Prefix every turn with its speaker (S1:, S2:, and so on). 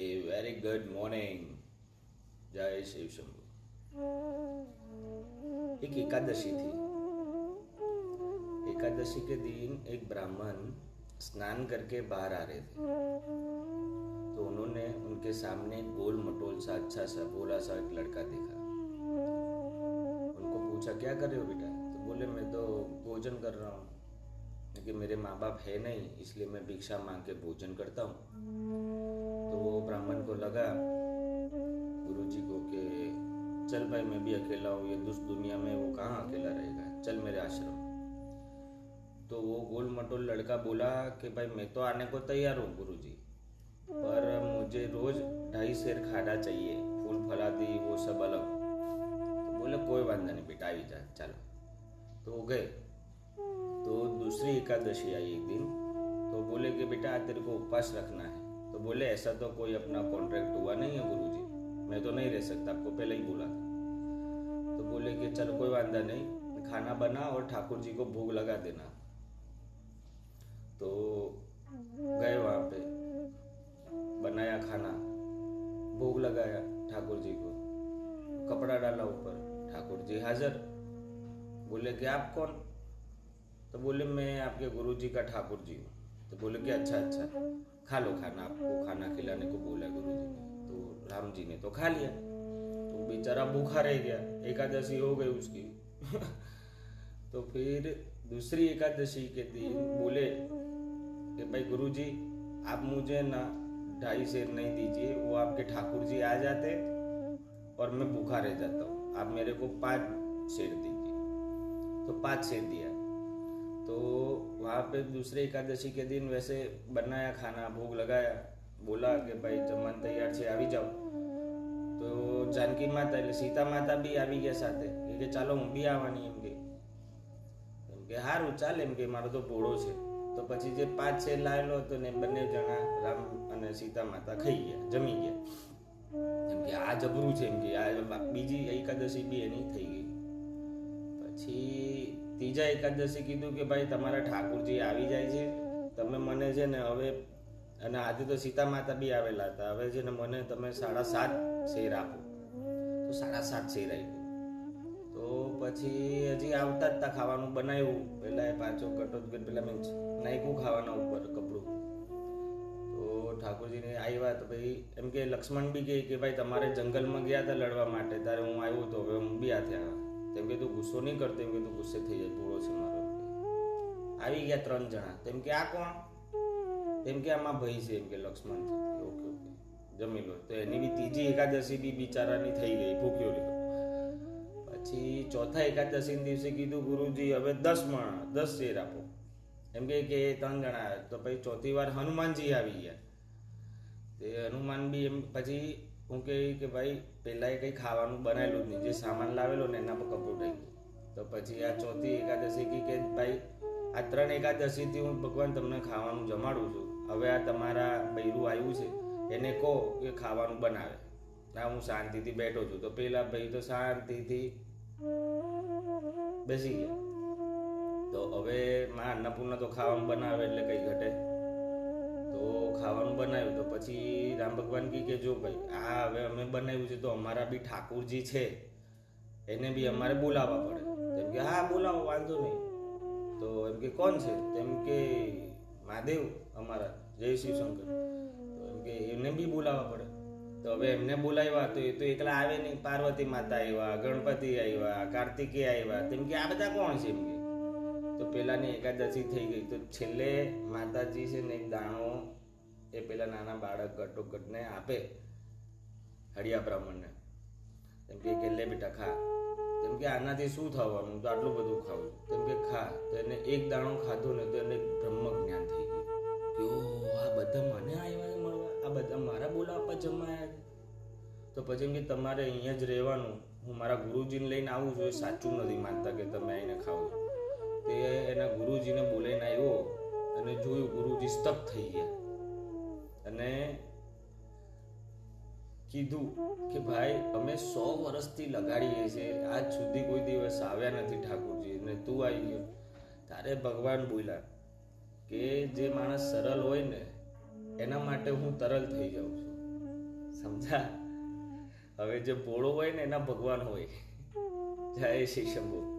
S1: A very good morning. जय शिव शंभू एक एकादशी थी। एकादशी के दिन एक ब्राह्मण स्नान करके बाहर आ रहे थे। तो उन्होंने उनके सामने गोल मटोल सा अच्छा सा भोला सा एक लड़का देखा। उनको पूछा, क्या कर रहे हो बेटा? तो बोले, मैं तो भोजन कर रहा हूँ। क्योंकि मेरे माँ बाप है नहीं, इसलिए मैं भिक्षा मांग के भोजन करता हूँ। ब्राह्मण को लगा। गुरु जी को कि, चल भाई, मैं भी अकेला हूँ, ये दुष्ट दुनिया में वो कहाँ अकेला रहेगा? चल मेरे आश्रम। तो वो गोल मटोल लड़का बोला कि, भाई, मैं तो आने को तैयार हूँ गुरु जी पर मुझे रोज ढाई शेर खाना चाहिए, फूल फलादी, वो सब अलग। तो बोले, कोई वांधा नहीं बेटा, आई जा, चलो। तो वो गए। तो दूसरी एकादशी आई एक दिन तो बोले कि, बेटा, तेरे को उपवास रखना है। तो बोले, ऐसा तो कोई अपना कॉन्ट्रैक्ट हुआ नहीं है गुरु जी मैं तो नहीं रह सकता, आपको पहले ही बोला था तो बोले कि, चलो, कोई वांधा नहीं, खाना बना और ठाकुर जी को भोग लगा देना। तो गए वहाँ पे, बनाया खाना, भोग लगाया ठाकुर जी को, कपड़ा डाला ऊपर, ठाकुर जी हाजिर। बोले कि आप कौन? तो बोले, मैं आपके गुरु जी का ठाकुर जी हूँ। तो बोले कि अच्छा अच्छा। खा लो खाना, आपको खाना खिलाने को बोला गुरु जी ने। तो राम जी ने तो खा लिया। तो बेचारा भूखा रह गया। एकादशी हो गई उसकी। तो फिर दूसरी एकादशी के दिन बोले कि भाई गुरु जी आप मुझे ना ढाई शेर नहीं दीजिए, वो आपके ठाकुर जी आ जाते और मैं भूखा रह जाता हूँ। आप मेरे को पाँच शेर दीजिए। तो पाँच शेर दिया। तो वहाँ पे दूसरे एकादशी के दिन वैसे बनाया खाना भोग लगाया बोला कि ભાઈ જમવાનું તૈયાર છે આવી જાઓ તો જાનકી માતા એટલે સીતા માતા બી આવી ગયા સાથે એ કે ચાલો હું બી આવવાની એમ કે એમ કે સારું ચાલે એમ કે મારો તો ભોળો છે તો પછી જે પાંચ છે લાવેલો હતો ને બંને જણા રામ અને સીતા માતા ખાઈ ગયા જમી ગયા એમ કે આ જબરું છે એમ કે આ બીજી એકાદશી બી એની થઈ ગઈ પછી ત્રીજા એકાદશી કીધું કે ભાઈ તમારા ઠાકુરજી આવી જાય છે. તમે મને છે ને હવે, અને આજે તો સીતા માતા બી આવેલા હતા, હવે છે ને મને તમે સાડા સાત શેર આપો. તો સાડા સાત શેર આપ્યું. તો પછી હજી આવતા જ તા ખાવાનું બનાવ્યું. પેલા એ પાછો કટો પેલા મેં નાખ્યું ખાવાના ઉપર કપડું. તો ઠાકોરજીને આવ્યા તો ભાઈ એમ કે લક્ષ્મણ બી કહે કે ભાઈ તમારે જંગલમાં ગયા હતા લડવા માટે ત્યારે હું આવ્યો તો હવે હું બી આ થયા તેમ કે તું ગુસ્સો નહીં કરતો, એમ કે તું ગુસ્સે થઈ જાય ભૂળો છે મારો. આવી ગયા ત્રણ જણા. તેમ કે, આ કોણ? તેમ કે, આમાં ભાઈ છે. એમ કે, લક્ષ્મણ ઓકે ઓકે. જમી લો. તો એની બી ત્રીજી એકાદશી બી બિચારાની થઈ ગઈ, ભૂખ્યો રહ્યો. પછી ચોથા એકાદશી દિવસે કીધું, ગુરુજી, હવે દસ મણ, દસ શેર આપો. એમ કે ત્રણ જણા તો પછી ચોથી વાર હનુમાનજી આવી ગયા. તે હનુમાન બી એમ, પછી હું કહે કે ભાઈ પહેલાં એ કંઈ ખાવાનું બનાવેલું નહીં. જે સામાન લાવેલો ને એના પર કપડું થઈ તો પછી આ ચોથી એકાદશી કી કે, ભાઈ, આ ત્રણ એકાદશીથી હું ભગવાન તમને ખાવાનું જમાડું છું. હવે આ તમારા બૈરું આવ્યું છે. એને કહો કે ખાવાનું બનાવે. ના, હું શાંતિથી બેઠો છું. તો પેલા ભાઈ તો શાંતિથી બેસી ગયા. તો હવે માં અન્નપૂર્ણા તો ખાવાનું બનાવે એટલે કંઈ ઘટે. તો ખાવાનું બનાવ્યું. તો પછી રામ ભગવાન કી કે જો ભાઈ, આ હવે અમે બનાવ્યું છે તો અમારા બી ઠાકુરજી છે, એને બી અમારે બોલાવવા પડે. તેમ કે, હા, બોલાવો, વાંધો નહીં. તો એમ કે, કોણ છે? તેમ કે, મહાદેવ, અમારા, જય શ્રી શંકર. તો એમ કે, એમને બી બોલાવવા પડે. તો હવે એમને બોલાવ્યા તો એ તો એકલા આવે નહીં. પાર્વતી માતા આવ્યા, ગણપતિ આવ્યા, કાર્તિકે આવ્યા. તેમ કે, આ બધા કોણ છે? એમ કે. તો પેલાની એકાદશી થઈ ગઈ. તો છેલ્લે માતાજી છે ને એક દાણો એ નાના બાળક ઘટોઘટને આપે હળિયા બ્રાહ્મણને. તેમ કે કે બેટા ખા. તેમ કે આનાથી શું થવાનું? તો આટલું બધું ખાવું તેમ કે ખા. તો એક દાણો ખાધો ને તો એને બ્રહ્મ જ્ઞાન થઈ ગયું. આ બધા મને આવ્યા મળવા? આ બધા મારા બોલાવવા જમાયા છે? તો પછી કે તમારે અહીંયા જ રહેવાનું. હું મારા ગુરુજીને લઈને આવું છું. એ સાચું નથી માનતા કે તમે આવીને ખાવ તે એના ગુરુજીને બોલાઈને આવ્યો અને જોયું ગુરુજી સ્તબ્ધ થઈ ગયા. અને કીધું કે ભાઈ, અમે સો વર્ષથી લગાડીએ છીએ. આજ સુધી કોઈ દિવસ આવ્યા નથી ઠાકોરજી. અને તું આવી ગયો. તારે ભગવાન બોલ્યા કે જે માણસ સરળ હોય ને, એના માટે હું તરલ થઈ જાઉં છું. સમજા? હવે જે ભોળો હોય ને, એના ભગવાન હોય. જય શ્રી શંભુ.